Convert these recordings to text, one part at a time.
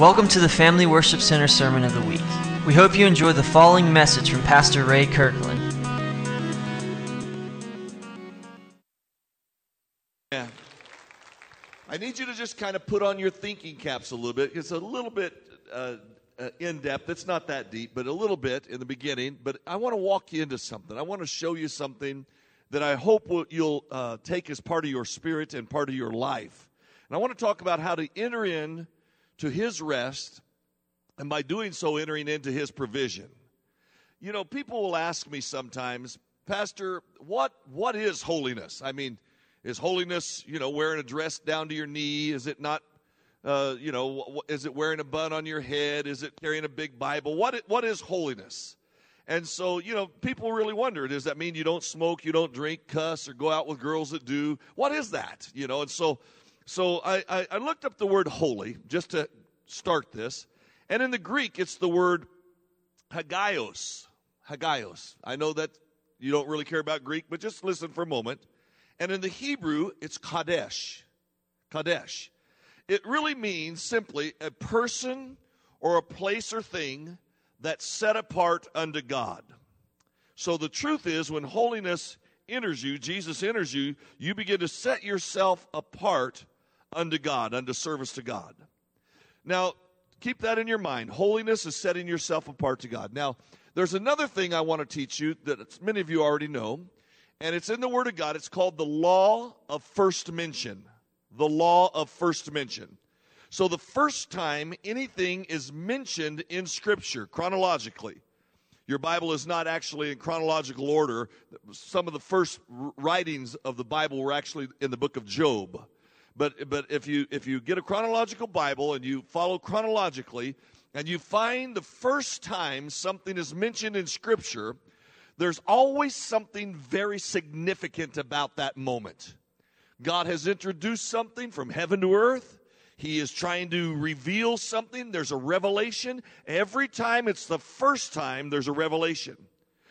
Welcome to the Family Worship Center Sermon of the Week. We hope you enjoy the following message from Pastor Ray Kirkland. Yeah. I need you to just kind of put on your thinking caps a little bit. It's a little bit uh, uh, in depth. It's not that deep, but a little bit in the beginning. But I want to walk you into something. I want to show you something that I hope will, you'll uh, take as part of your spirit and part of your life. And I want to talk about how to enter in to his rest, and by doing so, entering into his provision. You know, people will ask me sometimes, Pastor, what what is holiness? I mean, is holiness, you know, wearing a dress down to your knee? Is it not, uh, you know, is it wearing a bun on your head? Is it carrying a big Bible? What what is holiness? And so, you know, people really wonder, does that mean you don't smoke, you don't drink, cuss, or go out with girls that do? What is that? You know, and so so I, I, I looked up the word holy just to start this. And in the Greek, it's the word hagios. Hagios. I know that you don't really care about Greek, but just listen for a moment. And in the Hebrew, it's kadesh. Kadesh. It really means simply a person or a place or thing that's set apart unto God. So the truth is, when holiness enters you, Jesus enters you, you begin to set yourself apart unto God, unto service to God. Now, keep that in your mind. Holiness is setting yourself apart to God. Now, there's another thing I want to teach you that many of you already know, and it's in the Word of God. It's called the law of first mention. The law of first mention. So, the first time anything is mentioned in Scripture, chronologically, your Bible is not actually in chronological order. Some of the first writings of the Bible were actually in the book of Job. But but if you if you get a chronological Bible and you follow chronologically and you find the first time something is mentioned in scripture, there's always something very significant about that moment. God has introduced something from heaven to earth. He is trying to reveal something. There's a revelation. Every time it's the first time, there's a revelation.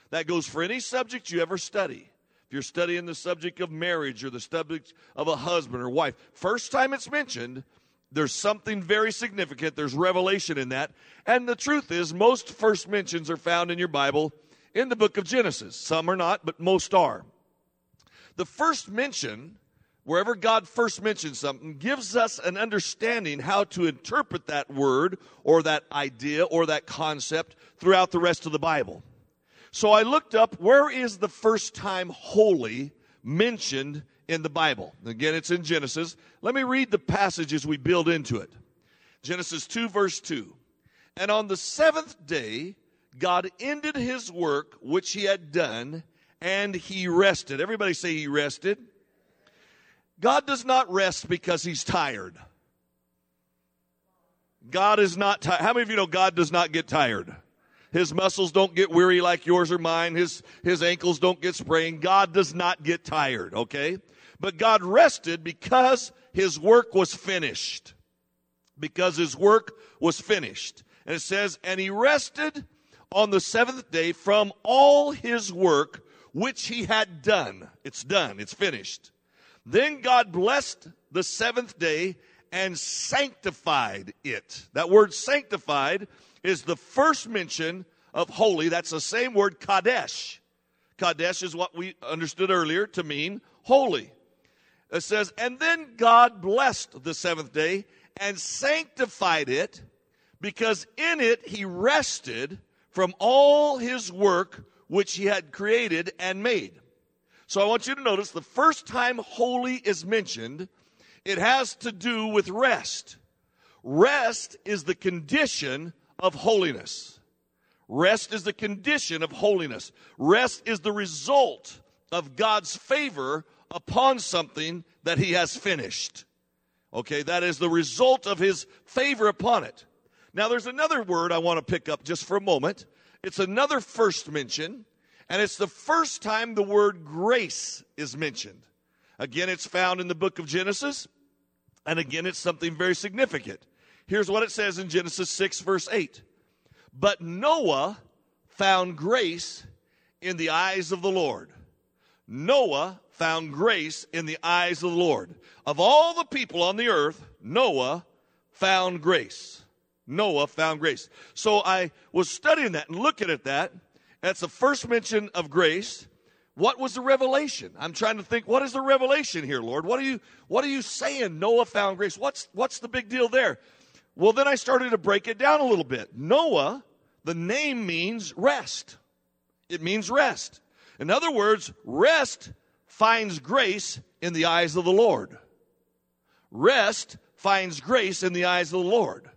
That goes for any subject you ever study. If you're studying the subject of marriage or the subject of a husband or wife, first time it's mentioned, there's something very significant. There's revelation in that. And the truth is, most first mentions are found in your Bible in the book of Genesis. Some are not, but most are. The first mention, wherever God first mentions something, gives us an understanding how to interpret that word or that idea or that concept throughout the rest of the Bible. So I looked up where is the first time holy mentioned in the Bible. Again, it's in Genesis. Let me read the passages we build into it. Genesis 2, verse 2. And on the seventh day, God ended his work which he had done, and he rested. Everybody say he rested. God does not rest because he's tired. God is not tired. How many of you know God does not get tired? His muscles don't get weary like yours or mine. His, his ankles don't get sprained. God does not get tired, okay? But God rested because his work was finished. Because his work was finished. And it says, and he rested on the seventh day from all his work which he had done. It's done. It's finished. Then God blessed the seventh day and sanctified it. That word sanctified is the first mention of holy. That's the same word, Kadesh. Kadesh is what we understood earlier to mean holy. It says, and then God blessed the seventh day and sanctified it because in it he rested from all his work which he had created and made. So I want you to notice the first time holy is mentioned, it has to do with rest. Rest is the condition of holiness. Rest is the condition of holiness. Rest is the result of God's favor upon something that he has finished. Okay, that is the result of his favor upon it. Now, there's another word I want to pick up just for a moment. It's another first mention, and it's the first time the word grace is mentioned. Again, it's found in the book of Genesis, and again, it's something very significant. Here's what it says in Genesis 6, verse 8. But Noah found grace in the eyes of the Lord. Noah found grace in the eyes of the Lord. Of all the people on the earth, Noah found grace. Noah found grace. So I was studying that and looking at that. That's the first mention of grace. What was the revelation? I'm trying to think, what is the revelation here, Lord? What are you what are you saying? Noah found grace. What's what's the big deal there? Well, then I started to break it down a little bit. Noah, the name means rest. It means rest. In other words, rest finds grace in the eyes of the Lord. Rest finds grace in the eyes of the Lord.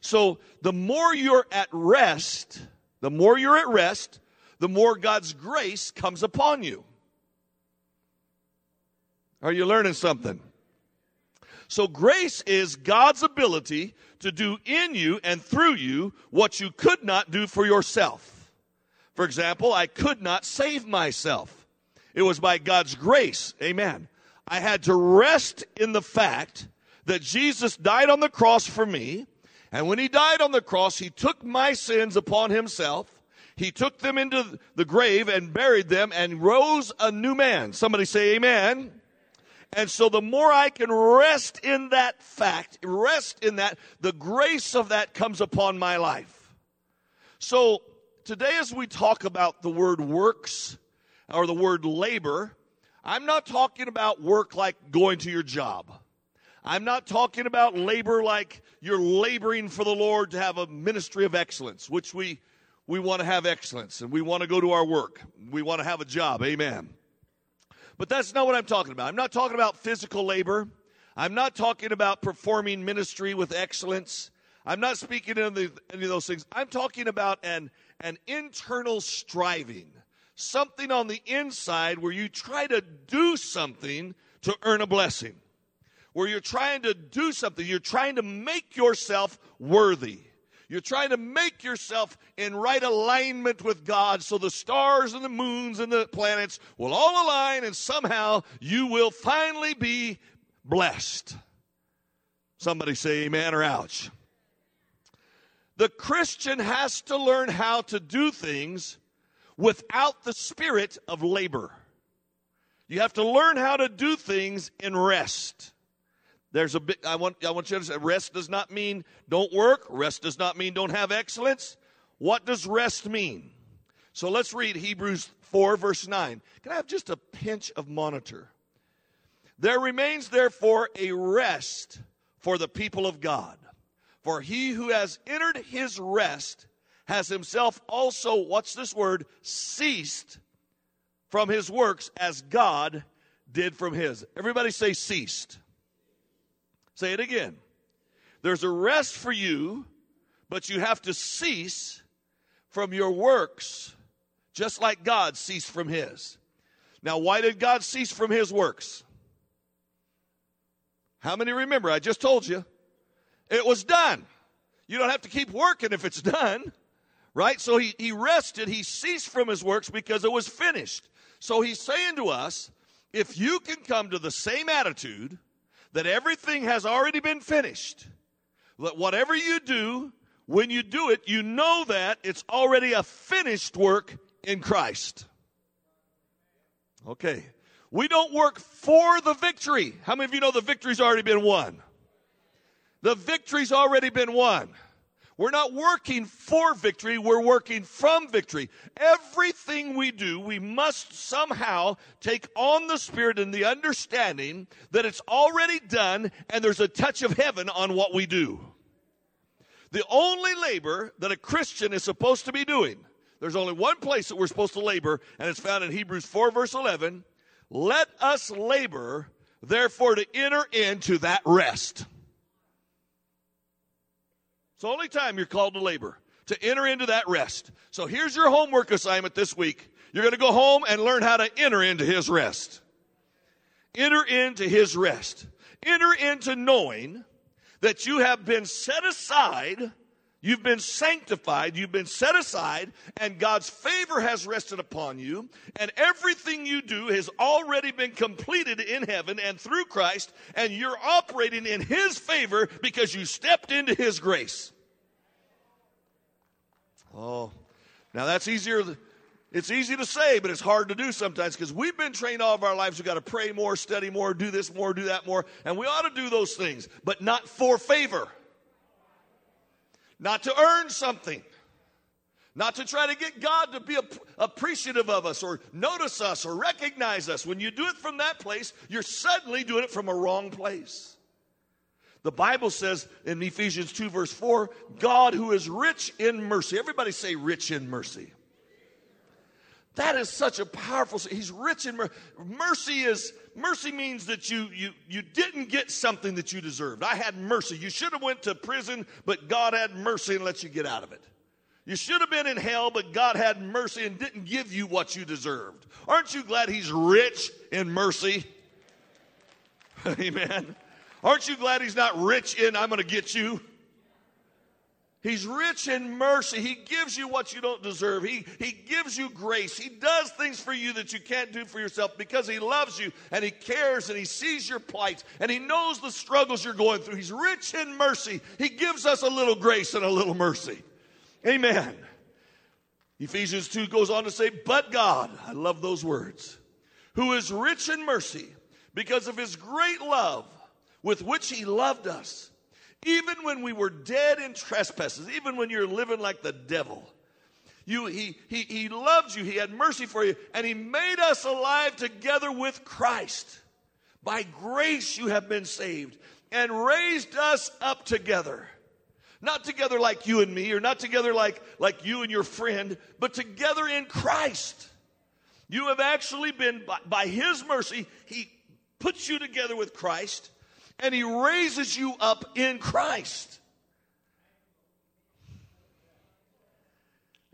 So the more you're at rest, the more you're at rest, the more God's grace comes upon you. Are you learning something? So grace is God's ability to do in you and through you what you could not do for yourself. For example, I could not save myself. It was by God's grace. Amen. I had to rest in the fact that Jesus died on the cross for me. And when he died on the cross, he took my sins upon himself. He took them into the grave and buried them and rose a new man. Somebody say amen. And so the more I can rest in that fact, rest in that, the grace of that comes upon my life. So today as we talk about the word works or the word labor, I'm not talking about work like going to your job. I'm not talking about labor like you're laboring for the Lord to have a ministry of excellence, which we, we want to have excellence and we want to go to our work. We want to have a job. Amen. But that's not what I'm talking about. I'm not talking about physical labor. I'm not talking about performing ministry with excellence. I'm not speaking of the, any of those things. I'm talking about an, an internal striving, something on the inside where you try to do something to earn a blessing, where you're trying to do something, you're trying to make yourself worthy. You're trying to make yourself in right alignment with God so the stars and the moons and the planets will all align and somehow you will finally be blessed. Somebody say amen or ouch. The Christian has to learn how to do things without the spirit of labor. You have to learn how to do things in rest. There's a bit, I want, I want you to understand, rest does not mean don't work. Rest does not mean don't have excellence. What does rest mean? So let's read Hebrews 4, verse 9. Can I have just a pinch of monitor? There remains therefore a rest for the people of God. For he who has entered his rest has himself also, what's this word? Ceased from his works as God did from his. Everybody say ceased. Say it again. There's a rest for you, but you have to cease from your works, just like God ceased from his. Now, why did God cease from his works? How many remember? I just told you. It was done. You don't have to keep working if it's done, right? So he, he rested, he ceased from his works because it was finished. So he's saying to us, if you can come to the same attitude, that everything has already been finished. That whatever you do, when you do it, you know that it's already a finished work in Christ. Okay. We don't work for the victory. How many of you know the victory's already been won? The victory's already been won. We're not working for victory, we're working from victory. Everything we do, we must somehow take on the Spirit and the understanding that it's already done and there's a touch of heaven on what we do. The only labor that a Christian is supposed to be doing, there's only one place that we're supposed to labor, and it's found in Hebrews 4, verse 11. Let us labor, therefore, to enter into that rest. It's the only time you're called to labor, to enter into that rest. So here's your homework assignment this week. You're going to go home and learn how to enter into His rest. Enter into His rest. Enter into knowing that you have been set aside You've been sanctified, you've been set aside, and God's favor has rested upon you, and everything you do has already been completed in heaven and through Christ, and you're operating in His favor because you stepped into His grace. Oh, now that's easier. It's easy to say, but it's hard to do sometimes because we've been trained all of our lives. We've got to pray more, study more, do this more, do that more, and we ought to do those things, but not for favor not to earn something, not to try to get God to be appreciative of us or notice us or recognize us. When you do it from that place, you're suddenly doing it from a wrong place. The Bible says in Ephesians 2, verse 4, God who is rich in mercy. Everybody say rich in mercy. That is such a powerful. He's rich in mercy. Mercy is mercy means that you you you didn't get something that you deserved. I had mercy. You should have went to prison, but God had mercy and let you get out of it. You should have been in hell, but God had mercy and didn't give you what you deserved. Aren't you glad He's rich in mercy? Amen. Aren't you glad He's not rich in I'm going to get you? He's rich in mercy. He gives you what you don't deserve. He, he gives you grace. He does things for you that you can't do for yourself because He loves you and He cares and He sees your plight and He knows the struggles you're going through. He's rich in mercy. He gives us a little grace and a little mercy. Amen. Ephesians 2 goes on to say, But God, I love those words, who is rich in mercy because of His great love with which He loved us even when we were dead in trespasses, even when you're living like the devil. You, he, he, he loved you, He had mercy for you, and He made us alive together with Christ. By grace you have been saved, and raised us up together. Not together like you and me, or not together like, like you and your friend, but together in Christ. You have actually been, by, by His mercy, He puts you together with Christ and he raises you up in Christ.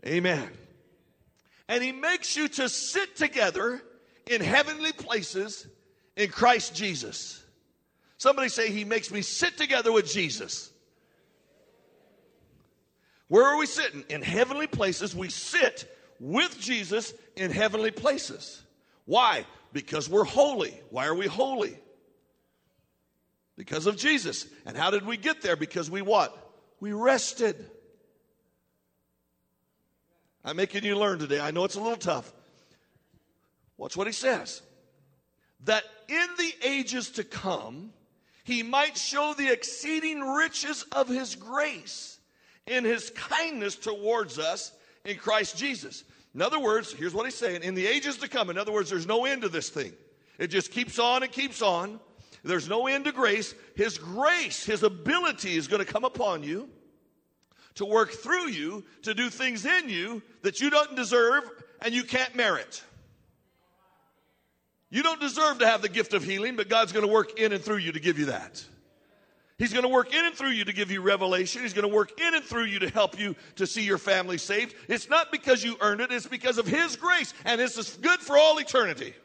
Amen. And he makes you to sit together in heavenly places in Christ Jesus. Somebody say, He makes me sit together with Jesus. Where are we sitting? In heavenly places. We sit with Jesus in heavenly places. Why? Because we're holy. Why are we holy? Because of Jesus. And how did we get there? Because we what? We rested. I'm making you learn today. I know it's a little tough. Watch what he says. That in the ages to come, he might show the exceeding riches of his grace in his kindness towards us in Christ Jesus. In other words, here's what he's saying in the ages to come, in other words, there's no end to this thing. It just keeps on and keeps on. There's no end to grace. His grace, His ability is going to come upon you to work through you to do things in you that you don't deserve and you can't merit. You don't deserve to have the gift of healing, but God's going to work in and through you to give you that. He's going to work in and through you to give you revelation. He's going to work in and through you to help you to see your family saved. It's not because you earned it, it's because of His grace. And this is good for all eternity.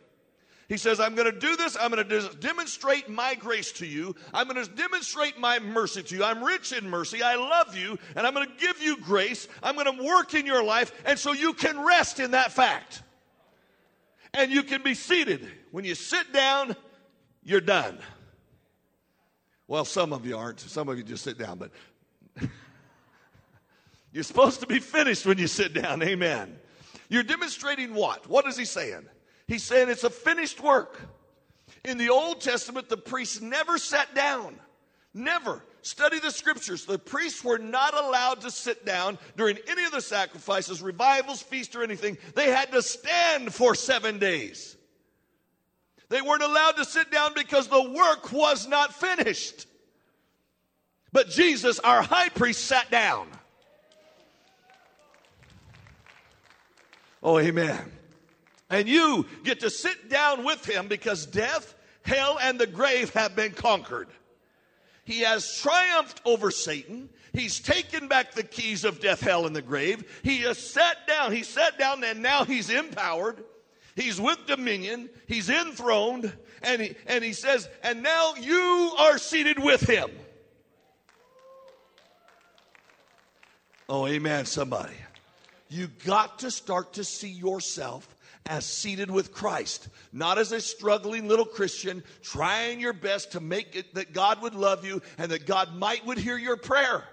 He says, I'm going to do this. I'm going to demonstrate my grace to you. I'm going to demonstrate my mercy to you. I'm rich in mercy. I love you, and I'm going to give you grace. I'm going to work in your life, and so you can rest in that fact. And you can be seated. When you sit down, you're done. Well, some of you aren't. Some of you just sit down, but you're supposed to be finished when you sit down. Amen. You're demonstrating what? What is he saying? He's saying it's a finished work. In the Old Testament, the priests never sat down. Never. Study the scriptures. The priests were not allowed to sit down during any of the sacrifices, revivals, feast, or anything. They had to stand for seven days. They weren't allowed to sit down because the work was not finished. But Jesus, our high priest, sat down. Oh, amen. And you get to sit down with him because death, hell, and the grave have been conquered. He has triumphed over Satan. He's taken back the keys of death, hell, and the grave. He has sat down. He sat down and now he's empowered. He's with dominion. He's enthroned. And he, and he says, and now you are seated with him. Oh, amen, somebody. You got to start to see yourself as seated with Christ, not as a struggling little Christian trying your best to make it that God would love you and that God might would hear your prayer.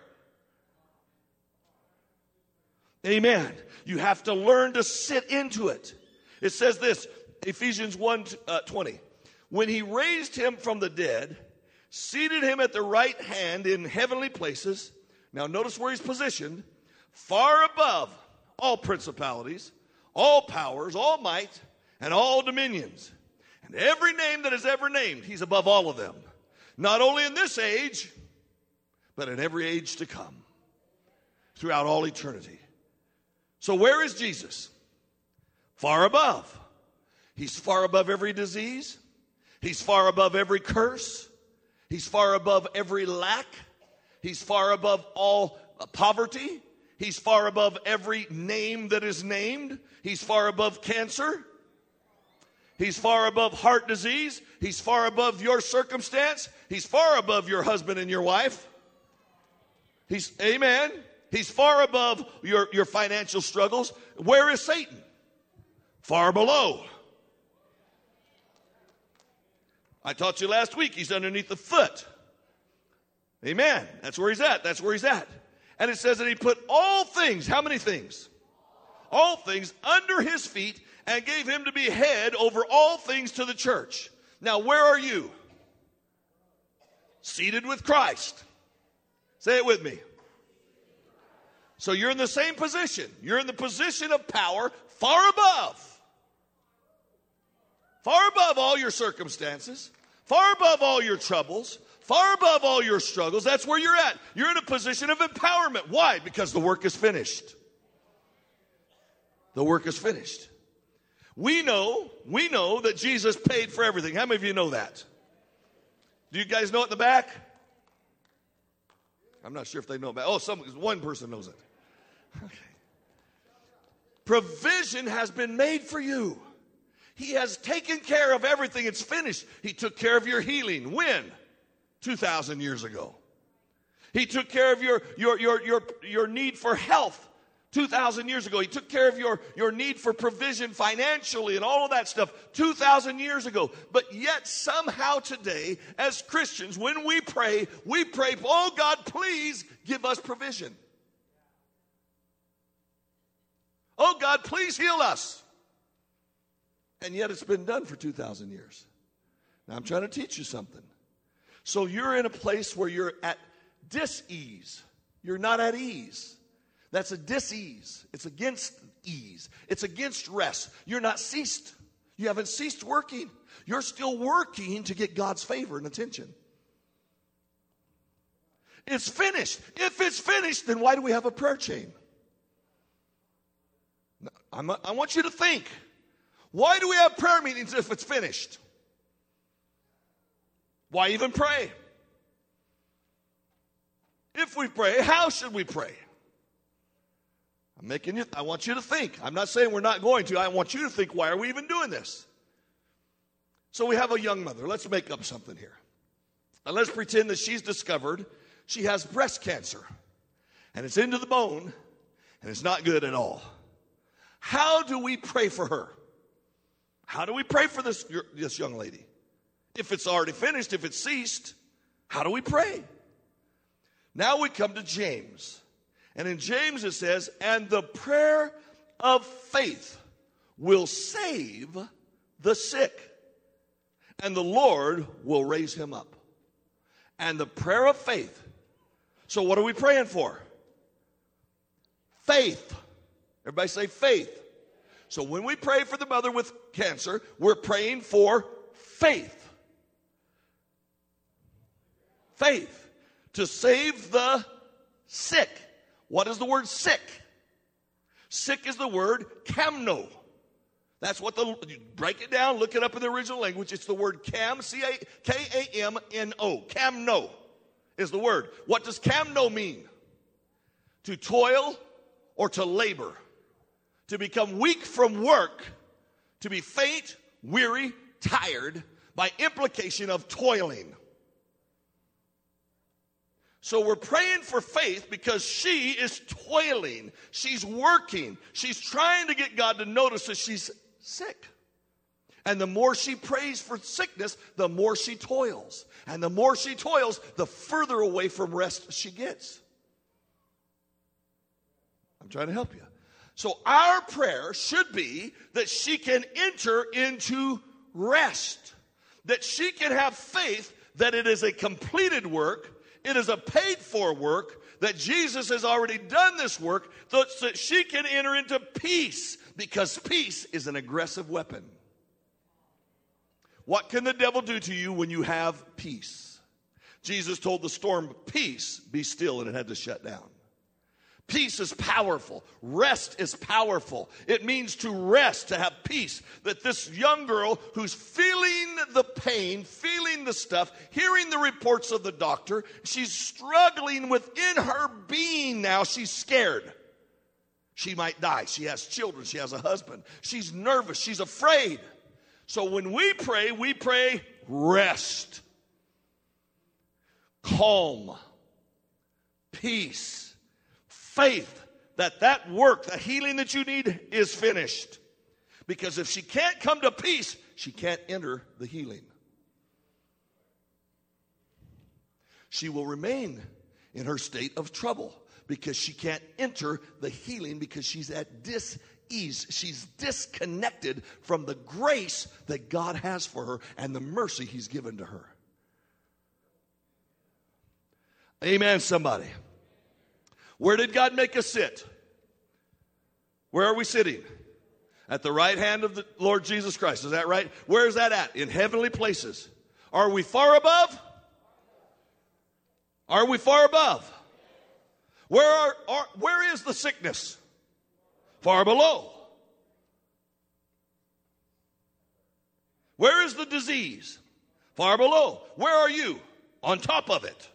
Amen. You have to learn to sit into it. It says this, Ephesians 1 uh, 20. When he raised him from the dead, seated him at the right hand in heavenly places, Now, notice where he's positioned far above all principalities, all powers, all might, and all dominions. And every name that is ever named, he's above all of them. Not only in this age, but in every age to come, throughout all eternity. So, where is Jesus? Far above. He's far above every disease. He's far above every curse. He's far above every lack. He's far above all poverty. He's far above every name that is named. He's far above cancer. He's far above heart disease. He's far above your circumstance. He's far above your husband and your wife. He's, amen. He's far above your, your financial struggles. Where is Satan? Far below. I taught you last week, he's underneath the foot. Amen. That's where he's at. That's where he's at. And it says that he put all things, how many things? All things under his feet and gave him to be head over all things to the church. Now, where are you? Seated with Christ. Say it with me. So you're in the same position. You're in the position of power far above. Far above all your circumstances, far above all your troubles, far above all your struggles. That's where you're at. You're in a position of empowerment. Why? Because the work is finished. The work is finished. We know, we know that Jesus paid for everything. How many of you know that? Do you guys know it in the back? I'm not sure if they know about. Oh, some one person knows it. Okay. Provision has been made for you. He has taken care of everything. It's finished. He took care of your healing. When? 2,000 years ago. He took care of your, your, your, your, your need for health 2,000 years ago. He took care of your, your need for provision financially and all of that stuff 2,000 years ago. But yet, somehow today, as Christians, when we pray, we pray, Oh God, please give us provision. Oh God, please heal us. And yet, it's been done for 2,000 years. Now, I'm trying to teach you something. So, you're in a place where you're at dis ease, you're not at ease. That's a disease. It's against ease. It's against rest. You're not ceased. You haven't ceased working. You're still working to get God's favor and attention. It's finished. If it's finished, then why do we have a prayer chain? A, i want you to think. Why do we have prayer meetings if it's finished? Why even pray? If we pray, how should we pray? I'm making you, I want you to think. I'm not saying we're not going to. I want you to think, why are we even doing this? So we have a young mother. Let's make up something here. And let's pretend that she's discovered she has breast cancer. And it's into the bone, and it's not good at all. How do we pray for her? How do we pray for this, this young lady? If it's already finished, if it's ceased, how do we pray? Now we come to James. And in James it says, and the prayer of faith will save the sick, and the Lord will raise him up. And the prayer of faith. So, what are we praying for? Faith. Everybody say faith. So, when we pray for the mother with cancer, we're praying for faith. Faith to save the sick. What is the word sick? Sick is the word kamno. That's what the, break it down, look it up in the original language. It's the word cam, C-A-K-A-M-N-O. Kamno is the word. What does kamno mean? To toil or to labor. To become weak from work. To be faint, weary, tired by implication of toiling. So we're praying for faith because she is toiling. She's working. She's trying to get God to notice that she's sick. And the more she prays for sickness, the more she toils. And the more she toils, the further away from rest she gets. I'm trying to help you. So our prayer should be that she can enter into rest, that she can have faith that it is a completed work it is a paid for work that Jesus has already done this work so that she can enter into peace because peace is an aggressive weapon. What can the devil do to you when you have peace? Jesus told the storm, Peace, be still, and it had to shut down. Peace is powerful. Rest is powerful. It means to rest, to have peace. That this young girl who's feeling the pain, feeling the stuff, hearing the reports of the doctor, she's struggling within her being now. She's scared. She might die. She has children. She has a husband. She's nervous. She's afraid. So when we pray, we pray rest, calm, peace faith that that work, the healing that you need, is finished. Because if she can't come to peace, she can't enter the healing. She will remain in her state of trouble because she can't enter the healing because she's at dis-ease. She's disconnected from the grace that God has for her and the mercy He's given to her. Amen, somebody. Where did God make us sit? Where are we sitting? At the right hand of the Lord Jesus Christ. Is that right? Where is that at? In heavenly places. Are we far above? Are we far above? Where are, are where is the sickness? Far below. Where is the disease? Far below. Where are you? On top of it.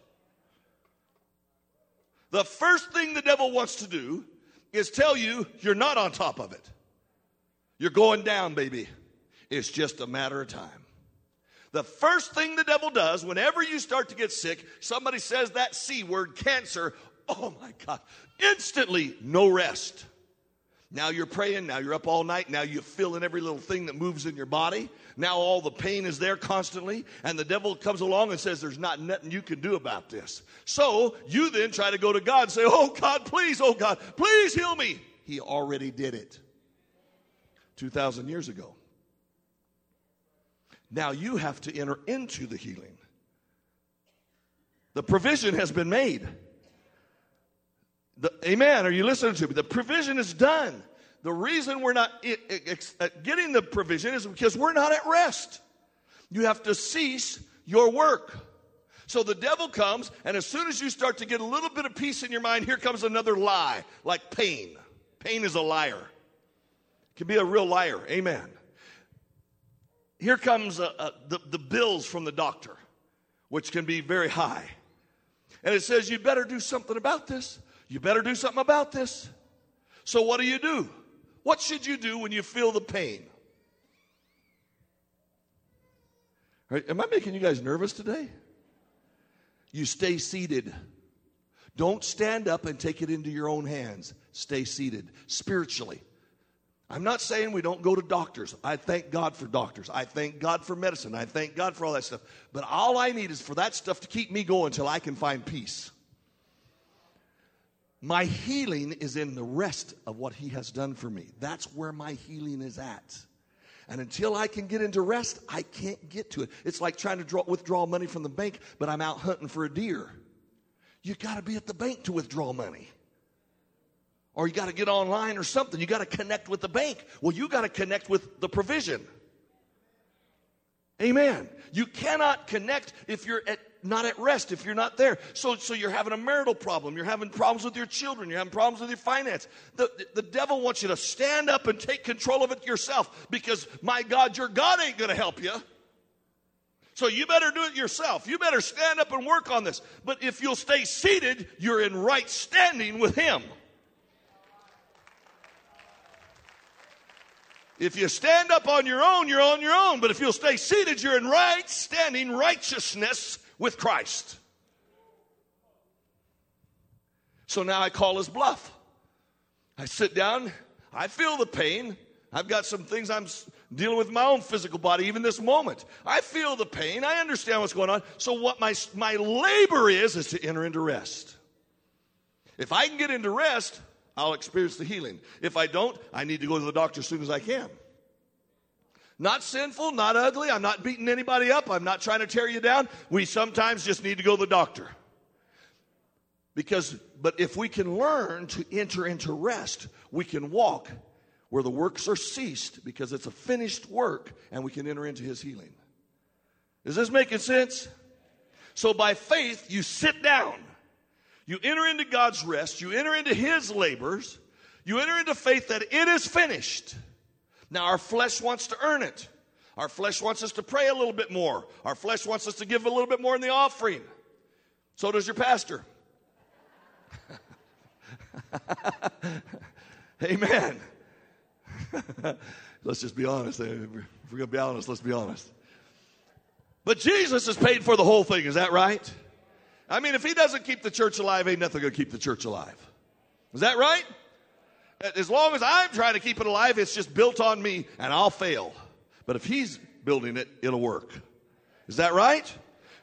The first thing the devil wants to do is tell you you're not on top of it. You're going down, baby. It's just a matter of time. The first thing the devil does whenever you start to get sick, somebody says that C word, cancer, oh my God, instantly no rest. Now you're praying, now you're up all night, now you're feeling every little thing that moves in your body. Now all the pain is there constantly, and the devil comes along and says, There's not nothing you can do about this. So you then try to go to God and say, Oh God, please, oh God, please heal me. He already did it 2,000 years ago. Now you have to enter into the healing. The provision has been made. The, amen. Are you listening to me? The provision is done. The reason we're not uh, getting the provision is because we're not at rest. You have to cease your work. So the devil comes, and as soon as you start to get a little bit of peace in your mind, here comes another lie, like pain. Pain is a liar. It can be a real liar. Amen. Here comes uh, uh, the, the bills from the doctor, which can be very high. And it says, You better do something about this. You better do something about this. So what do you do? What should you do when you feel the pain? Right, am I making you guys nervous today? You stay seated. Don't stand up and take it into your own hands. Stay seated spiritually. I'm not saying we don't go to doctors. I thank God for doctors. I thank God for medicine. I thank God for all that stuff. But all I need is for that stuff to keep me going until I can find peace. My healing is in the rest of what He has done for me. That's where my healing is at. And until I can get into rest, I can't get to it. It's like trying to draw, withdraw money from the bank, but I'm out hunting for a deer. You got to be at the bank to withdraw money. Or you got to get online or something. You got to connect with the bank. Well, you got to connect with the provision. Amen. You cannot connect if you're at not at rest if you're not there. So, so you're having a marital problem. You're having problems with your children. You're having problems with your finance. The, the, the devil wants you to stand up and take control of it yourself because, my God, your God ain't going to help you. So you better do it yourself. You better stand up and work on this. But if you'll stay seated, you're in right standing with Him. If you stand up on your own, you're on your own. But if you'll stay seated, you're in right standing righteousness with Christ. So now I call his bluff. I sit down, I feel the pain. I've got some things I'm dealing with my own physical body even this moment. I feel the pain. I understand what's going on. So what my my labor is is to enter into rest. If I can get into rest, I'll experience the healing. If I don't, I need to go to the doctor as soon as I can. Not sinful, not ugly. I'm not beating anybody up. I'm not trying to tear you down. We sometimes just need to go to the doctor. Because, but if we can learn to enter into rest, we can walk where the works are ceased because it's a finished work and we can enter into his healing. Is this making sense? So by faith, you sit down. You enter into God's rest. You enter into his labors. You enter into faith that it is finished. Now, our flesh wants to earn it. Our flesh wants us to pray a little bit more. Our flesh wants us to give a little bit more in the offering. So does your pastor. Amen. let's just be honest. If we're going to be honest, let's be honest. But Jesus has paid for the whole thing. Is that right? I mean, if he doesn't keep the church alive, ain't nothing going to keep the church alive. Is that right? As long as I'm trying to keep it alive, it's just built on me and I'll fail. But if he's building it, it'll work. Is that right?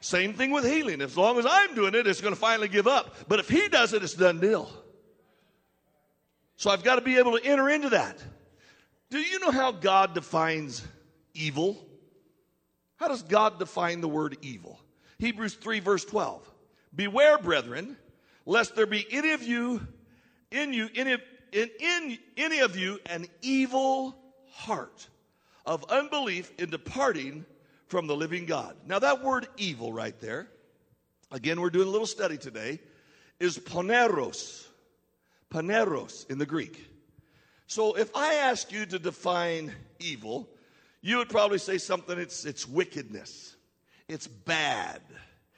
Same thing with healing. As long as I'm doing it, it's going to finally give up. But if he does it, it's done deal. So I've got to be able to enter into that. Do you know how God defines evil? How does God define the word evil? Hebrews 3, verse 12. Beware, brethren, lest there be any of you, in you, any, in, in any of you, an evil heart of unbelief in departing from the living God. Now, that word evil right there, again, we're doing a little study today, is poneros. Poneros in the Greek. So if I ask you to define evil, you would probably say something it's, it's wickedness, it's bad,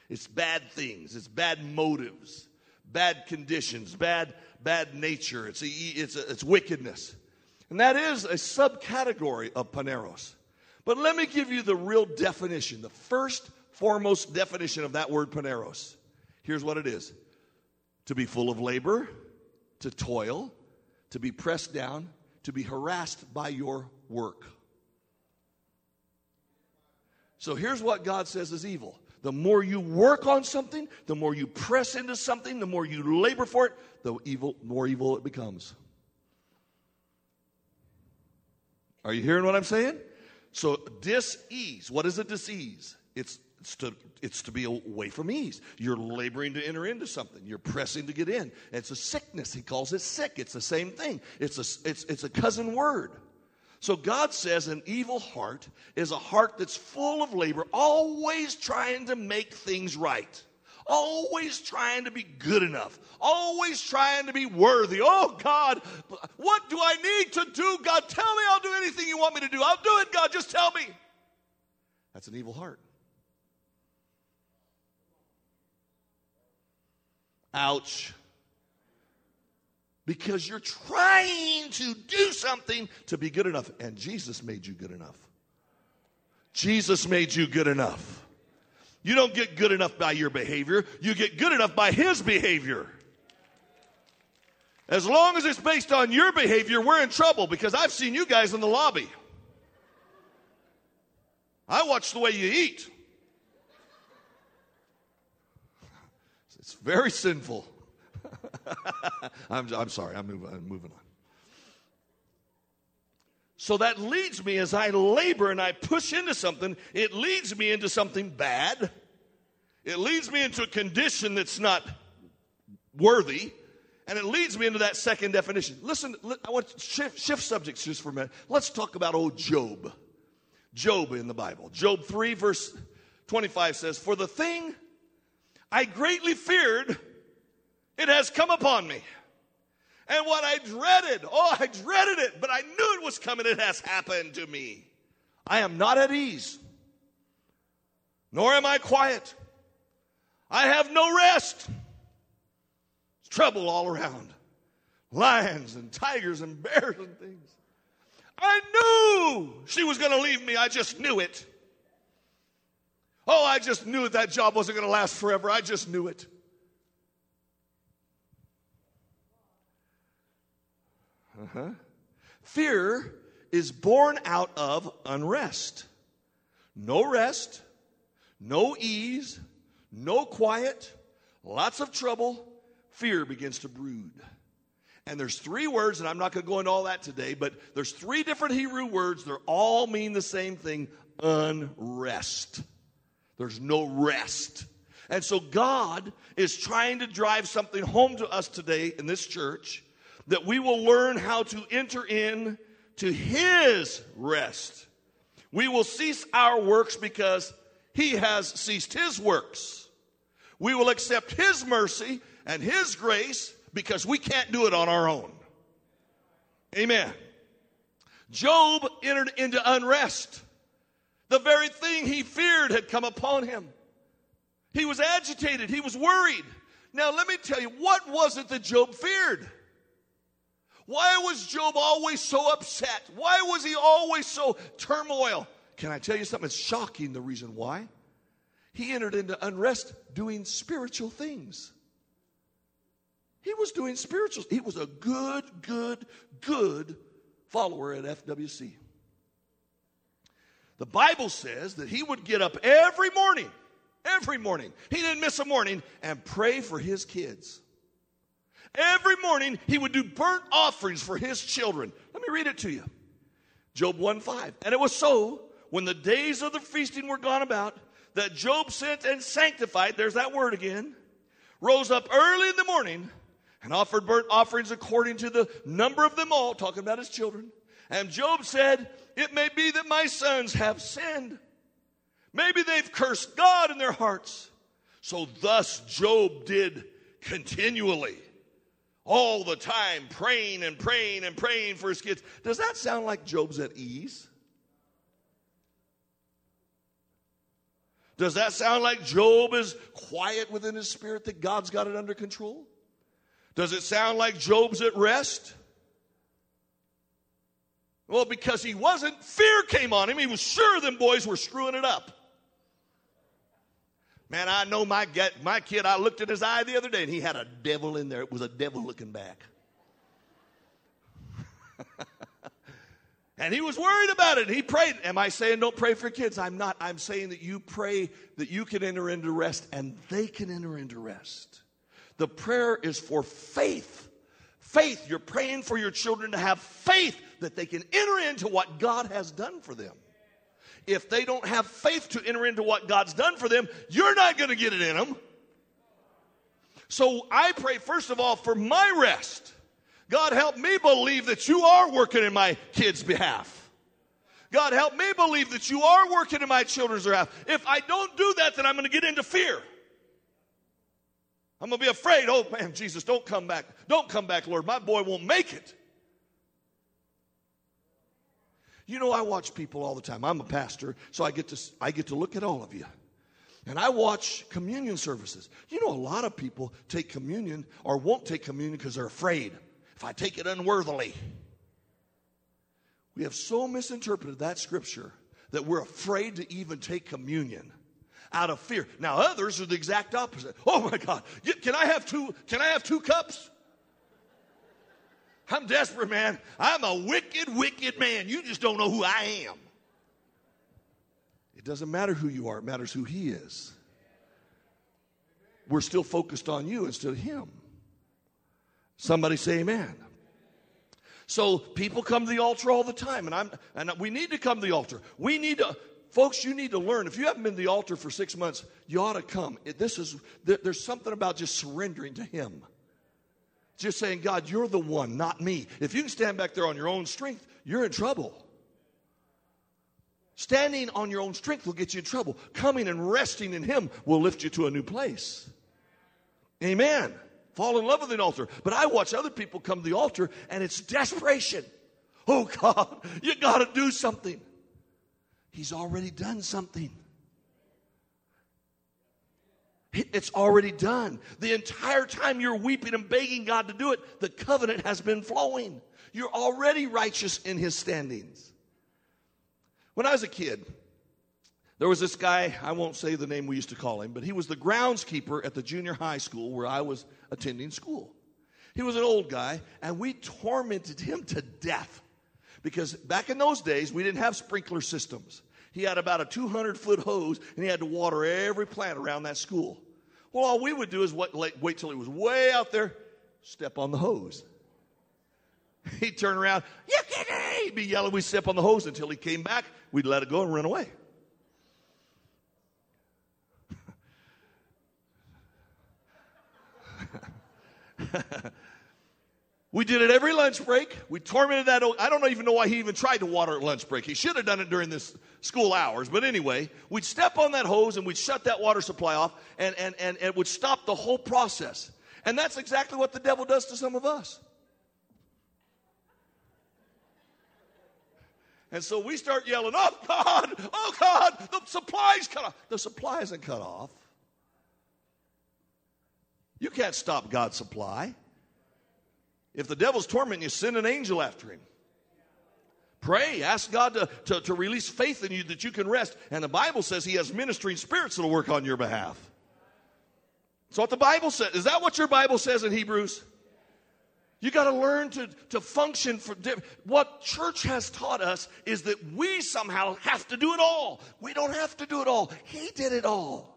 it's bad things, it's bad motives, bad conditions, bad, bad nature, it's, a, it's, a, it's wickedness. And that is a subcategory of poneros. But let me give you the real definition, the first foremost definition of that word poneros. Here's what it is to be full of labor, to toil, to be pressed down, to be harassed by your work. So here's what God says is evil. The more you work on something, the more you press into something, the more you labor for it, the evil, more evil it becomes. Are you hearing what I'm saying? So dis-ease. What is a dis-ease? It's it's to, it's to be away from ease. You're laboring to enter into something. You're pressing to get in. It's a sickness. He calls it sick. It's the same thing. It's a, it's, it's a cousin word. So God says an evil heart is a heart that's full of labor, always trying to make things right. Always trying to be good enough. Always trying to be worthy. Oh God, what do I need to do? God, tell me I'll do anything you want me to do. I'll do it, God. Just tell me. That's an evil heart. Ouch. Because you're trying to do something to be good enough. And Jesus made you good enough. Jesus made you good enough. You don't get good enough by your behavior, you get good enough by His behavior. As long as it's based on your behavior, we're in trouble because I've seen you guys in the lobby. I watch the way you eat. It's very sinful. I'm, I'm sorry, I'm moving, I'm moving on. So that leads me as I labor and I push into something, it leads me into something bad. It leads me into a condition that's not worthy. And it leads me into that second definition. Listen, I want to shift, shift subjects just for a minute. Let's talk about old Job. Job in the Bible. Job 3, verse 25 says, For the thing I greatly feared, it has come upon me. And what I dreaded, oh, I dreaded it, but I knew it was coming. It has happened to me. I am not at ease, nor am I quiet. I have no rest. It's trouble all around lions and tigers and bears and things. I knew she was going to leave me. I just knew it. Oh, I just knew that job wasn't going to last forever. I just knew it. Uh-huh. Fear is born out of unrest. No rest, no ease, no quiet, lots of trouble. Fear begins to brood. And there's three words, and I'm not going to go into all that today, but there's three different Hebrew words. They all mean the same thing unrest. There's no rest. And so God is trying to drive something home to us today in this church that we will learn how to enter in to his rest. We will cease our works because he has ceased his works. We will accept his mercy and his grace because we can't do it on our own. Amen. Job entered into unrest. The very thing he feared had come upon him. He was agitated. He was worried. Now, let me tell you, what was it that Job feared? Why was Job always so upset? Why was he always so turmoil? Can I tell you something? It's shocking the reason why. He entered into unrest doing spiritual things. He was doing spiritual. He was a good, good, good follower at FWC. The Bible says that he would get up every morning, every morning. He didn't miss a morning and pray for his kids. Every morning he would do burnt offerings for his children. Let me read it to you. Job 1 5. And it was so when the days of the feasting were gone about that Job sent and sanctified, there's that word again, rose up early in the morning and offered burnt offerings according to the number of them all, talking about his children. And Job said, It may be that my sons have sinned. Maybe they've cursed God in their hearts. So thus Job did continually, all the time, praying and praying and praying for his kids. Does that sound like Job's at ease? Does that sound like Job is quiet within his spirit that God's got it under control? Does it sound like Job's at rest? Well, because he wasn't, fear came on him. He was sure them boys were screwing it up. Man, I know my, my kid, I looked at his eye the other day and he had a devil in there. It was a devil looking back. and he was worried about it. He prayed. Am I saying don't pray for kids? I'm not. I'm saying that you pray that you can enter into rest and they can enter into rest. The prayer is for faith. Faith. You're praying for your children to have faith that they can enter into what God has done for them. If they don't have faith to enter into what God's done for them, you're not going to get it in them. So I pray, first of all, for my rest. God, help me believe that you are working in my kids' behalf. God, help me believe that you are working in my children's behalf. If I don't do that, then I'm going to get into fear. I'm going to be afraid. Oh, man, Jesus, don't come back. Don't come back, Lord. My boy won't make it. You know, I watch people all the time. I'm a pastor, so I get to, I get to look at all of you. And I watch communion services. You know, a lot of people take communion or won't take communion because they're afraid. If I take it unworthily. We have so misinterpreted that scripture that we're afraid to even take communion out of fear. Now others are the exact opposite. Oh my God, can I have two? Can I have two cups? I'm desperate, man. I'm a wicked, wicked man. You just don't know who I am. It doesn't matter who you are, it matters who He is. We're still focused on you instead of Him. Somebody say amen. So people come to the altar all the time, and I'm and we need to come to the altar. We need to Folks, you need to learn. If you haven't been to the altar for six months, you ought to come. This is, there's something about just surrendering to Him. Just saying, God, you're the one, not me. If you can stand back there on your own strength, you're in trouble. Standing on your own strength will get you in trouble. Coming and resting in Him will lift you to a new place. Amen. Fall in love with an altar. But I watch other people come to the altar and it's desperation. Oh God, you got to do something. He's already done something. It's already done. The entire time you're weeping and begging God to do it, the covenant has been flowing. You're already righteous in His standings. When I was a kid, there was this guy, I won't say the name we used to call him, but he was the groundskeeper at the junior high school where I was attending school. He was an old guy, and we tormented him to death. Because back in those days, we didn't have sprinkler systems. He had about a 200 foot hose and he had to water every plant around that school. Well, all we would do is wait, wait till he was way out there, step on the hose. He'd turn around, he'd be yelling, we'd step on the hose until he came back, we'd let it go and run away. we did it every lunch break. We tormented that. I don't even know why he even tried to water at lunch break. He should have done it during this school hours. But anyway, we'd step on that hose and we'd shut that water supply off and, and, and, and it would stop the whole process. And that's exactly what the devil does to some of us. And so we start yelling, Oh God, oh God, the supply's cut off. The supply isn't cut off. You can't stop God's supply. If the devil's tormenting you, send an angel after him. Pray, ask God to, to, to, release faith in you that you can rest. And the Bible says He has ministering spirits that'll work on your behalf. That's what the Bible says. Is that what your Bible says in Hebrews? You got to learn to, to function for what church has taught us is that we somehow have to do it all. We don't have to do it all. He did it all.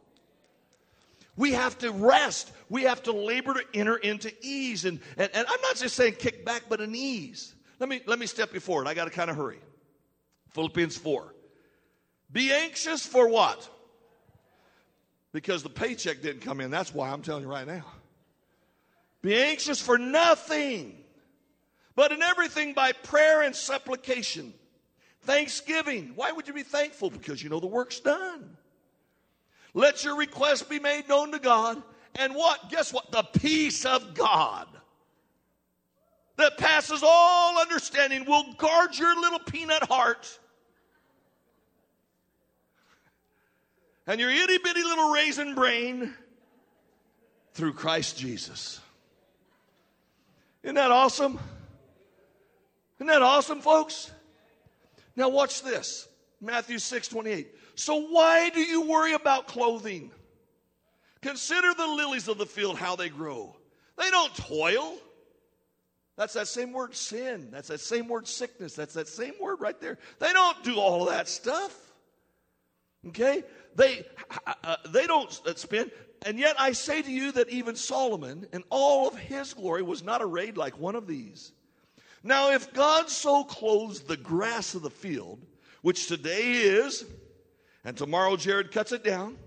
We have to rest. We have to labor to enter into ease. And, and, and I'm not just saying kick back, but an ease. Let me, let me step you forward. I got to kind of hurry. Philippians 4. Be anxious for what? Because the paycheck didn't come in. That's why I'm telling you right now. Be anxious for nothing, but in everything by prayer and supplication. Thanksgiving. Why would you be thankful? Because you know the work's done. Let your request be made known to God. And what? Guess what? The peace of God that passes all understanding will guard your little peanut heart and your itty bitty little raisin brain through Christ Jesus. Isn't that awesome? Isn't that awesome, folks? Now, watch this Matthew 6 28. So, why do you worry about clothing? Consider the lilies of the field, how they grow. They don't toil. That's that same word sin. That's that same word sickness. That's that same word right there. They don't do all of that stuff. Okay? They, uh, uh they don't spend. And yet I say to you that even Solomon, in all of his glory, was not arrayed like one of these. Now, if God so clothes the grass of the field, which today is, and tomorrow Jared cuts it down,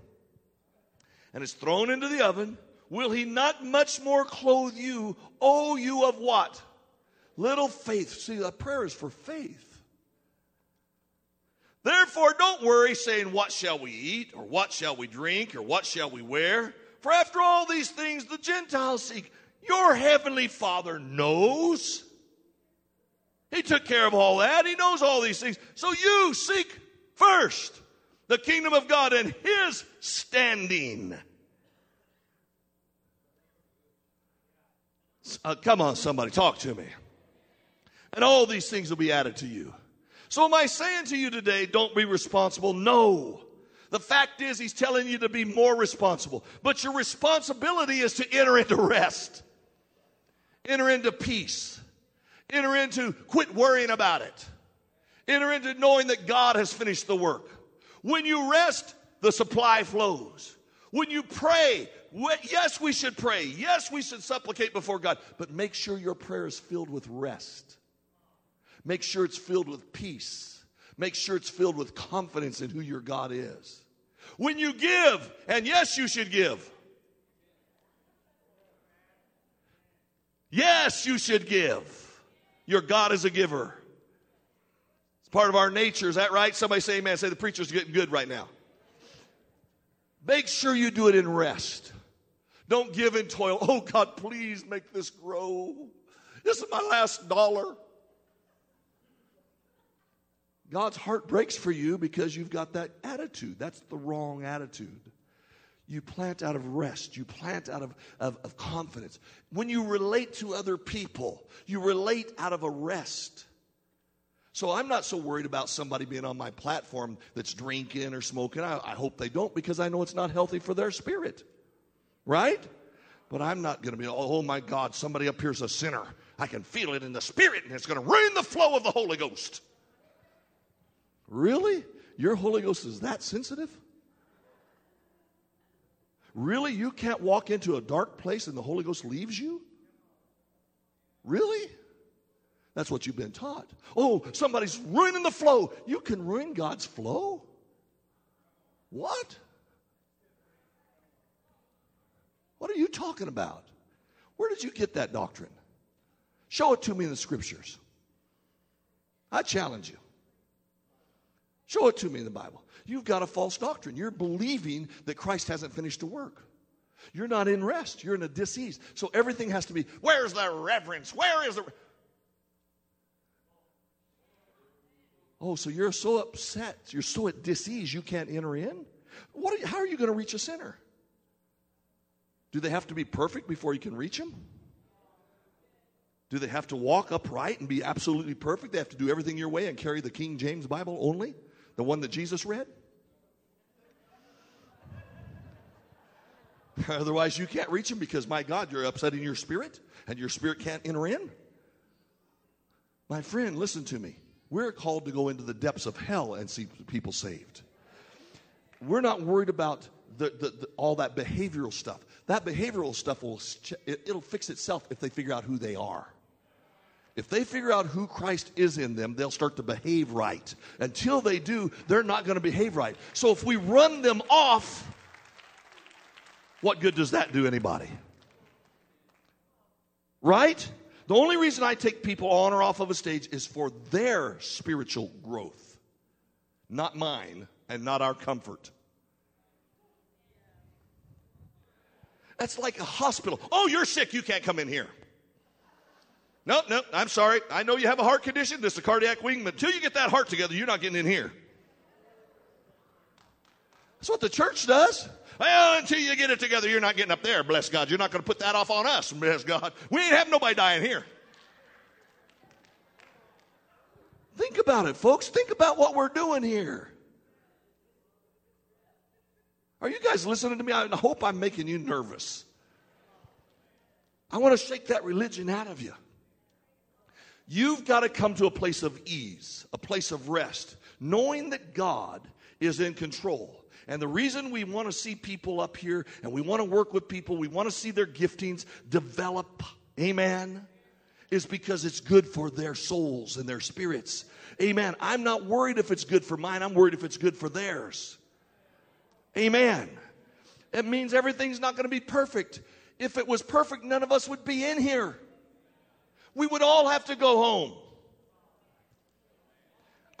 and is thrown into the oven, will he not much more clothe you, O you of what? Little faith. See, the prayer is for faith. Therefore, don't worry saying, What shall we eat, or what shall we drink, or what shall we wear? For after all these things the Gentiles seek. Your heavenly Father knows. He took care of all that. He knows all these things. So you seek first the kingdom of God and His standing. Uh, come on, somebody, talk to me. And all these things will be added to you. So, am I saying to you today, don't be responsible? No. The fact is, he's telling you to be more responsible. But your responsibility is to enter into rest, enter into peace, enter into quit worrying about it, enter into knowing that God has finished the work. When you rest, the supply flows. When you pray, yes, we should pray. Yes, we should supplicate before God, but make sure your prayer is filled with rest. Make sure it's filled with peace. Make sure it's filled with confidence in who your God is. When you give, and yes, you should give. Yes, you should give. Your God is a giver. Part of our nature. Is that right? Somebody say amen. Say the preacher's getting good right now. Make sure you do it in rest. Don't give in toil. Oh, God, please make this grow. This is my last dollar. God's heart breaks for you because you've got that attitude. That's the wrong attitude. You plant out of rest, you plant out of, of, of confidence. When you relate to other people, you relate out of a rest. So I'm not so worried about somebody being on my platform that's drinking or smoking. I, I, hope they don't because I know it's not healthy for their spirit. Right? But I'm not going to be, oh my God, somebody up here's a sinner. I can feel it in the spirit and it's going to ruin the flow of the Holy Ghost. Really? Your Holy Ghost is that sensitive? Really? You can't walk into a dark place and the Holy Ghost leaves you? Really? That's what you've been taught. Oh, somebody's ruining the flow. You can ruin God's flow? What? What are you talking about? Where did you get that doctrine? Show it to me in the scriptures. I challenge you. Show it to me in the Bible. You've got a false doctrine. You're believing that Christ hasn't finished the work. You're not in rest. You're in a disease. So everything has to be, where's the reverence? Where is the. Oh, so you're so upset. You're so at disease you can't enter in? What are how are you going to reach a sinner? Do they have to be perfect before you can reach them? Do they have to walk upright and be absolutely perfect? They have to do everything your way and carry the King James Bible only? The one that Jesus read? Otherwise, you can't reach them because, my God, you're upsetting your spirit and your spirit can't enter in. My friend, listen to me. We're called to go into the depths of hell and see people saved. We're not worried about the, the, the, all that behavioral stuff. That behavioral stuff will it, it'll fix itself if they figure out who they are. If they figure out who Christ is in them, they'll start to behave right. Until they do, they're not going to behave right. So if we run them off, what good does that do anybody? Right? The only reason I take people on or off of a stage is for their spiritual growth, not mine and not our comfort. That's like a hospital. Oh, you're sick, you can't come in here. No, no, I'm sorry. I know you have a heart condition. This is a cardiac wing, but until you get that heart together, you're not getting in here. That's what the church does. Well, until you get it together, you're not getting up there. Bless God. You're not going to put that off on us. Bless God. We ain't have nobody dying here. Think about it, folks. Think about what we're doing here. Are you guys listening to me? I hope I'm making you nervous. I want to shake that religion out of you. You've got to come to a place of ease, a place of rest, knowing that God is in control. And the reason we want to see people up here and we want to work with people, we want to see their giftings develop, amen, is because it's good for their souls and their spirits. Amen. I'm not worried if it's good for mine, I'm worried if it's good for theirs. Amen. It means everything's not going to be perfect. If it was perfect, none of us would be in here. We would all have to go home.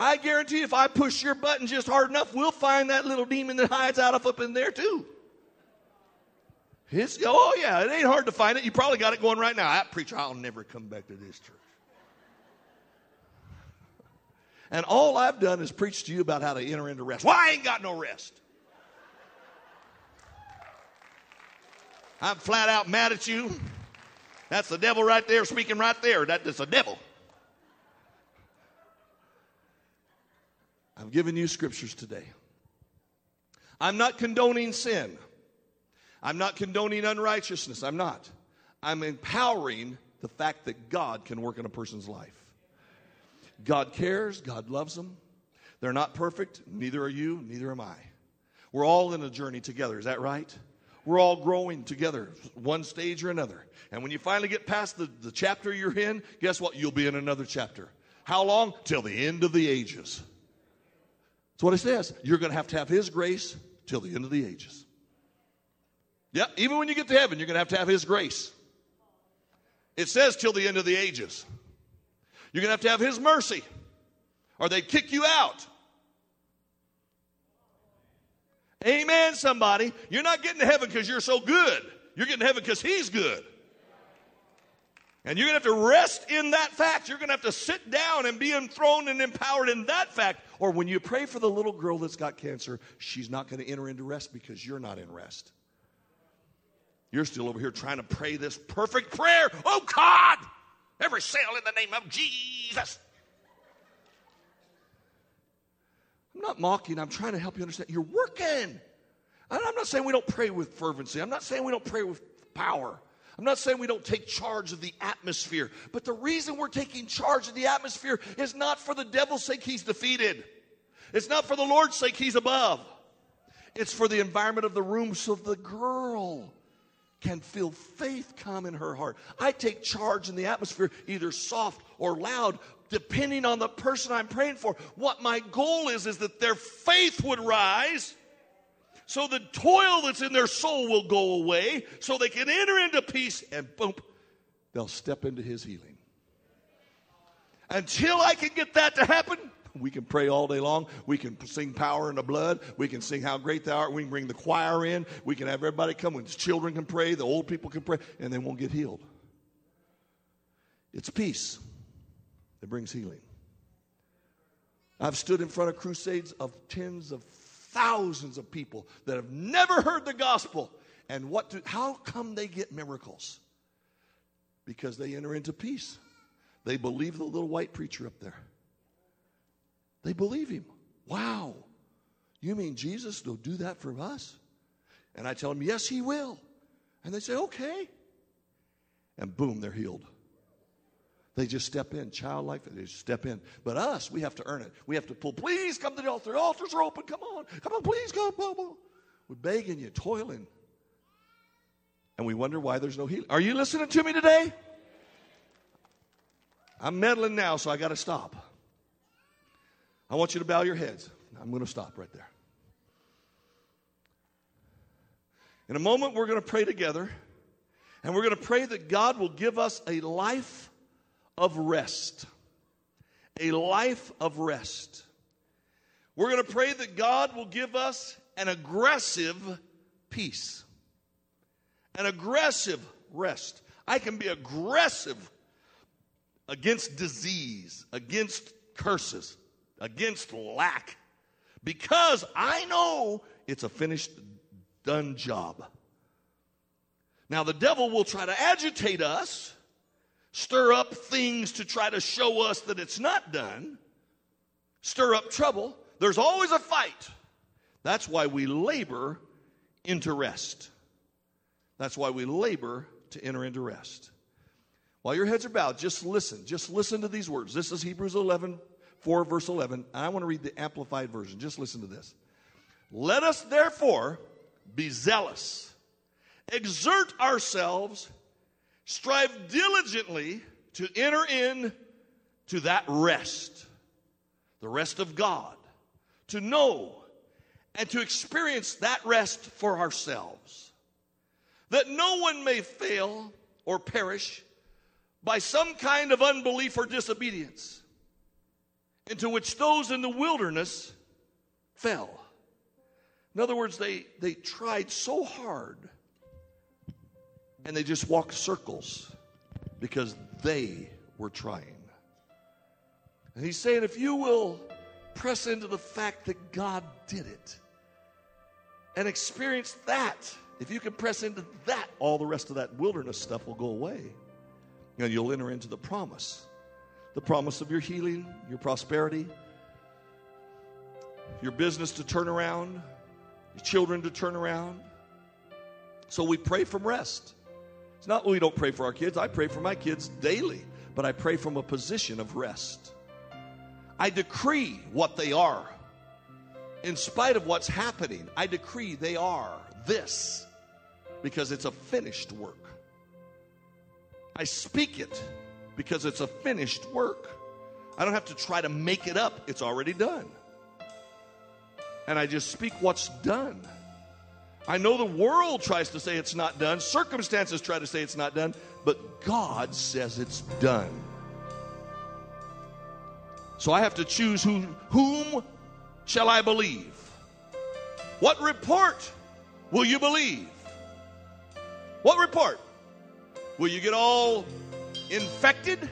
I guarantee if I push your button just hard enough, we'll find that little demon that hides out of up in there too. It's, oh, yeah, it ain't hard to find it. You probably got it going right now. I, preacher, I'll never come back to this church. And all I've done is preach to you about how to enter into rest. Well, I ain't got no rest. I'm flat out mad at you. That's the devil right there speaking right there. That is the devil. I've given you scriptures today. I'm not condoning sin. I'm not condoning unrighteousness. I'm not. I'm empowering the fact that God can work in a person's life. God cares, God loves them. They're not perfect, neither are you, neither am I. We're all in a journey together, is that right? We're all growing together, one stage or another. And when you finally get past the, the chapter you're in, guess what? You'll be in another chapter. How long? Till the end of the ages. That's what it says. You're going to have to have His grace till the end of the ages. Yeah, even when you get to heaven, you're going to have to have His grace. It says till the end of the ages. You're going to have to have His mercy, or they kick you out. Amen, somebody. You're not getting to heaven because you're so good. You're getting to heaven because He's good. And you're going to have to rest in that fact. You're going to have to sit down and be enthroned and empowered in that fact. Or when you pray for the little girl that's got cancer, she's not going to enter into rest because you're not in rest. You're still over here trying to pray this perfect prayer. Oh God, every cell in the name of Jesus. I'm not mocking, I'm trying to help you understand. You're working. And I'm not saying we don't pray with fervency, I'm not saying we don't pray with power. I'm not saying we don't take charge of the atmosphere, but the reason we're taking charge of the atmosphere is not for the devil's sake he's defeated. It's not for the Lord's sake he's above. It's for the environment of the room so the girl can feel faith come in her heart. I take charge in the atmosphere, either soft or loud, depending on the person I'm praying for. What my goal is, is that their faith would rise so the toil that's in their soul will go away so they can enter into peace and boom, they'll step into His healing. Until I can get that to happen, we can pray all day long. We can sing power in the blood. We can sing how great thou art. We can bring the choir in. We can have everybody come. When children can pray, the old people can pray, and they won't get healed. It's peace that brings healing. I've stood in front of crusades of tens of thousands of people that have never heard the gospel. And what do, how come they get miracles? Because they enter into peace. They believe the little white preacher up there. They believe him. Wow. You mean Jesus will do that for us? And I tell them, yes, he will. And they say, okay. And boom, they're healed. They just step in, childlike, they just step in. But us, we have to earn it. We have to pull, please come to the altar. The altars are open. Come on. Come on, please come. We're begging you, toiling. And we wonder why there's no healing. Are you listening to me today? I'm meddling now, so I got to stop. I want you to bow your heads. I'm going to stop right there. In a moment, we're going to pray together, and we're going to pray that God will give us a life of rest. A life of rest. We're going to pray that God will give us an aggressive peace, an aggressive rest. I can be aggressive against disease, against curses, against lack, because I know it's a finished, done job. Now, the devil will try to agitate us, stir up things to try to show us that it's not done, stir up trouble. There's always a fight. That's why we labor into rest. That's why we labor to enter into rest. While your heads are bowed, just listen. Just listen to these words. This is Hebrews 11, 4, verse 11. I want to read the Amplified Version. Just listen to this. Let us therefore be zealous, exert ourselves, strive diligently to enter in to that rest, the rest of God, to know and to experience that rest for ourselves, that no one may fail or perish by some kind of unbelief or disobedience, into which those in the wilderness fell. In other words, they, they tried so hard and they just walked circles because they were trying. And he's saying, if you will press into the fact that God did it and experience that, if you can press into that, all the rest of that wilderness stuff will go away and you'll enter into the promise the promise of your healing, your prosperity, your business to turn around, your children to turn around. So we pray from rest. It's not oh, we don't pray for our kids, I pray for my kids daily, but I pray from a position of rest. I decree what they are. In spite of what's happening, I decree they are this because it's a finished work. I speak it because it's a finished work. I don't have to try to make it up, it's already done. And I just speak what's done. I know the world tries to say it's not done, circumstances try to say it's not done, but God says it's done. So I have to choose who, whom shall I believe? What report will you believe? What report? Will you get all infected?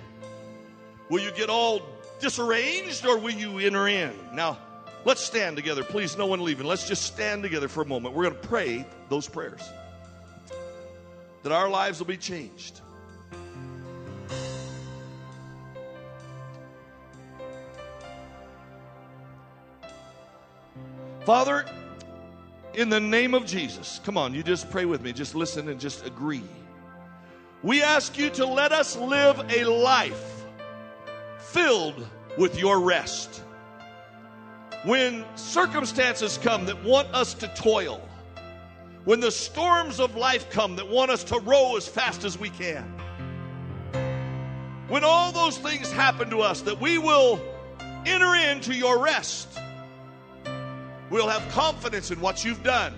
Will you get all disarranged or will you enter in? Now, let's stand together. Please, no one leaving. Let's just stand together for a moment. We're going to pray those prayers that our lives will be changed. Father, in the name of Jesus, come on, you just pray with me. Just listen and just agree. We ask you to let us live a life filled with your rest. When circumstances come that want us to toil, when the storms of life come that want us to row as fast as we can, when all those things happen to us, that we will enter into your rest. We'll have confidence in what you've done.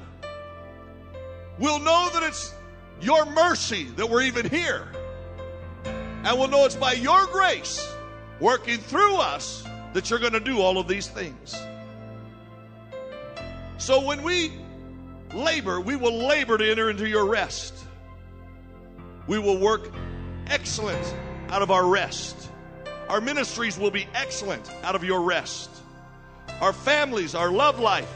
We'll know that it's your mercy that we're even here. And we'll know it's by your grace working through us that you're going to do all of these things. So when we labor, we will labor to enter into your rest. We will work excellent out of our rest. Our ministries will be excellent out of your rest. Our families, our love life,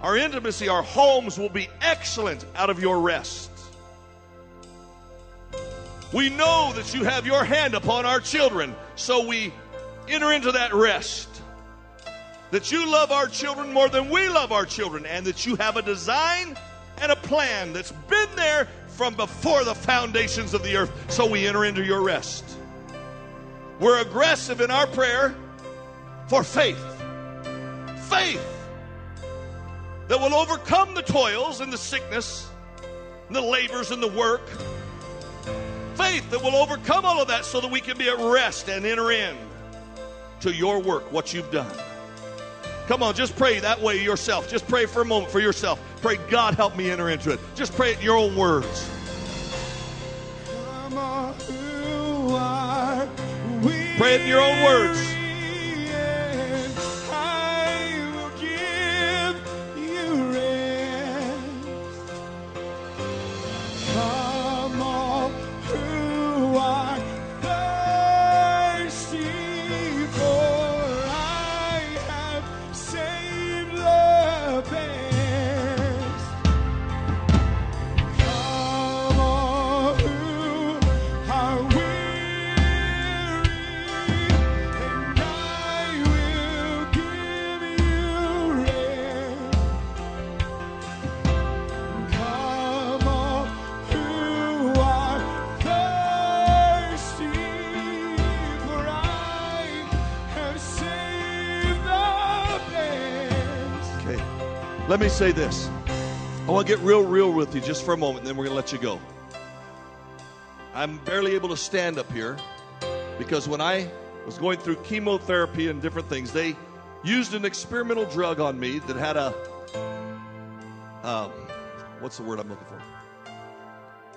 our intimacy, our homes will be excellent out of your rest. We know that you have your hand upon our children, so we enter into that rest. That you love our children more than we love our children, and that you have a design and a plan that's been there from before the foundations of the earth, so we enter into your rest. We're aggressive in our prayer for faith. Faith that will overcome the toils and the sickness, and the labors and the work faith that will overcome all of that so that we can be at rest and enter in to your work, what you've done. Come on, just pray that way yourself. Just pray for a moment for yourself. Pray, God, help me enter into it. Just pray it in your own words. Pray it in your own words. Let me say this. I want to get real, real with you just for a moment, and then we're going to let you go. I'm barely able to stand up here because when I was going through chemotherapy and different things, they used an experimental drug on me that had a, um, what's the word I'm looking for?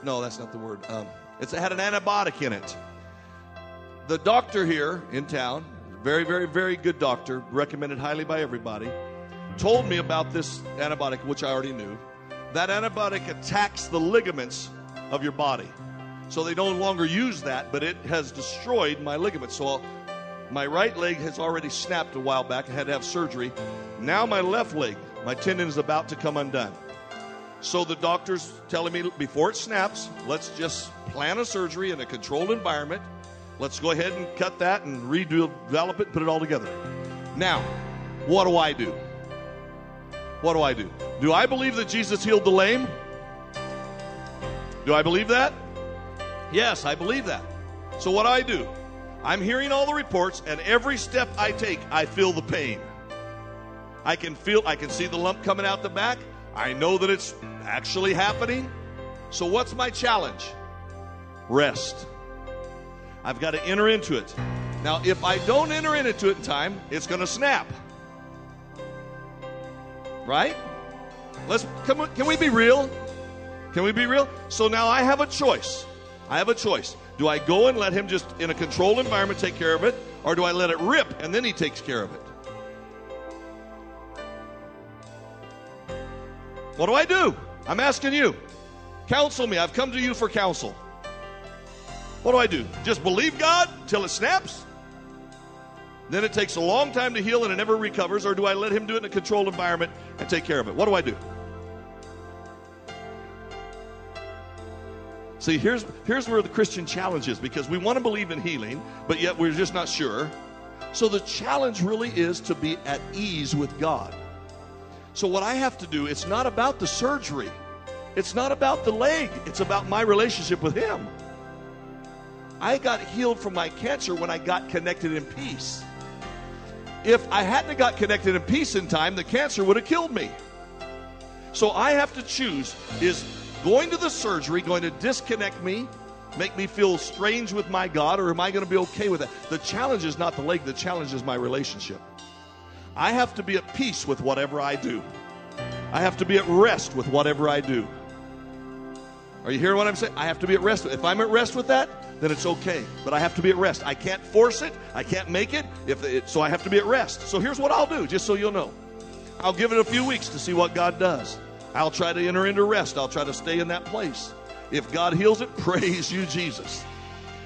No, that's not the word. Um, it had an antibiotic in it. The doctor here in town, very, very, very good doctor, recommended highly by everybody told me about this antibiotic, which I already knew. That antibiotic attacks the ligaments of your body. So they no longer use that, but it has destroyed my ligaments. So my right leg has already snapped a while back. I had to have surgery. Now my left leg, my tendon is about to come undone. So the doctor's telling me before it snaps, let's just plan a surgery in a controlled environment. Let's go ahead and cut that and redevelop it put it all together. Now, what do I do? What do I do? Do I believe that Jesus healed the lame? Do I believe that? Yes, I believe that. So what do I do? I'm hearing all the reports, and every step I take, I feel the pain. I can feel, I can see the lump coming out the back. I know that it's actually happening. So what's my challenge? Rest. I've got to enter into it. Now, if I don't enter into it in time, it's going to snap. Right? Let's we, can we be real? Can we be real? So now I have a choice. I have a choice. Do I go and let him just in a controlled environment take care of it, or do I let it rip and then he takes care of it? What do I do? I'm asking you. Counsel me. I've come to you for counsel. What do I do? Just believe God till it snaps? Then it takes a long time to heal and it never recovers, or do I let him do it in a controlled environment and take care of it? What do I do? See, here's, here's where the Christian challenge is because we want to believe in healing, but yet we're just not sure. So the challenge really is to be at ease with God. So what I have to do, it's not about the surgery. It's not about the leg. It's about my relationship with Him. I got healed from my cancer when I got connected in peace if I hadn't got connected in peace in time, the cancer would have killed me. So I have to choose is going to the surgery going to disconnect me, make me feel strange with my God, or am I going to be okay with that? The challenge is not the leg, the challenge is my relationship. I have to be at peace with whatever I do. I have to be at rest with whatever I do. Are you hearing what I'm saying? I have to be at rest. If I'm at rest with that, then it's okay. But I have to be at rest. I can't force it. I can't make it. If it, so, I have to be at rest. So here's what I'll do, just so you'll know. I'll give it a few weeks to see what God does. I'll try to enter into rest. I'll try to stay in that place. If God heals it, praise you, Jesus.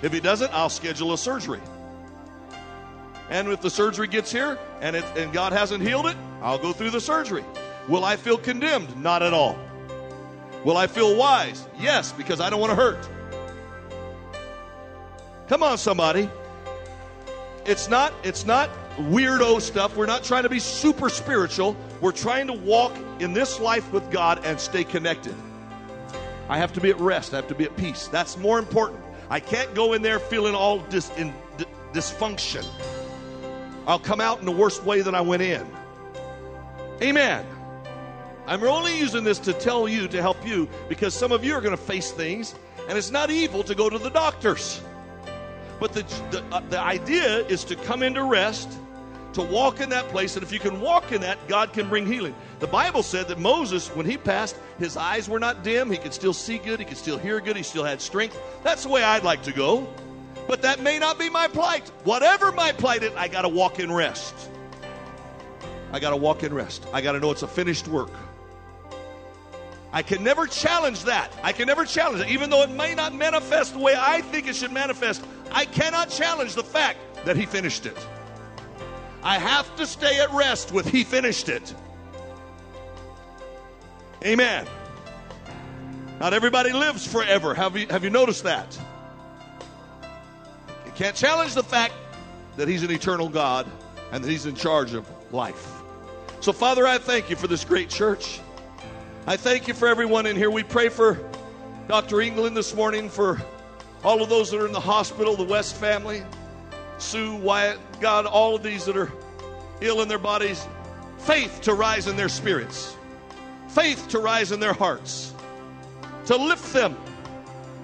If He doesn't, I'll schedule a surgery. And if the surgery gets here and, it, and God hasn't healed it, I'll go through the surgery. Will I feel condemned? Not at all. Will I feel wise? Yes, because I don't want to hurt. Come on, somebody. It's not, it's not weirdo stuff. We're not trying to be super spiritual. We're trying to walk in this life with God and stay connected. I have to be at rest. I have to be at peace. That's more important. I can't go in there feeling all dis, in d- dysfunction. I'll come out in the worst way that I went in. Amen. I'm only using this to tell you, to help you, because some of you are going to face things, and it's not evil to go to the doctors. But the, the, uh, the idea is to come into rest, to walk in that place, and if you can walk in that, God can bring healing. The Bible said that Moses, when he passed, his eyes were not dim. He could still see good, he could still hear good, he still had strength. That's the way I'd like to go. But that may not be my plight. Whatever my plight is, I got to walk in rest. I got to walk in rest. I got to know it's a finished work. I can never challenge that. I can never challenge it. Even though it may not manifest the way I think it should manifest, I cannot challenge the fact that He finished it. I have to stay at rest with He finished it. Amen. Not everybody lives forever. Have you, have you noticed that? You can't challenge the fact that He's an eternal God and that He's in charge of life. So, Father, I thank you for this great church. I thank you for everyone in here. We pray for Dr. England this morning, for all of those that are in the hospital, the West family, Sue, Wyatt, God, all of these that are ill in their bodies. Faith to rise in their spirits, faith to rise in their hearts, to lift them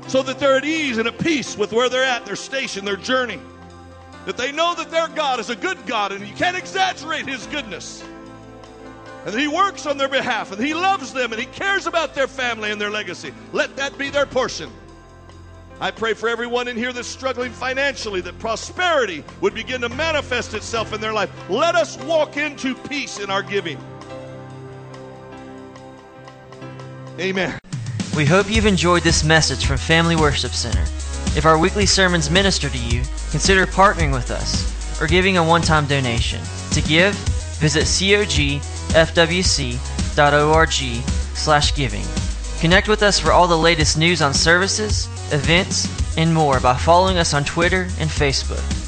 so that they're at ease and at peace with where they're at, their station, their journey. That they know that their God is a good God and you can't exaggerate His goodness and He works on their behalf, and He loves them, and He cares about their family and their legacy. Let that be their portion. I pray for everyone in here that's struggling financially that prosperity would begin to manifest itself in their life. Let us walk into peace in our giving. Amen. We hope you've enjoyed this message from Family Worship Center. If our weekly sermons minister to you, consider partnering with us or giving a one time donation. To give, visit cogfwc.org slash giving. Connect with us for all the latest news on services, events, and more by following us on Twitter and Facebook.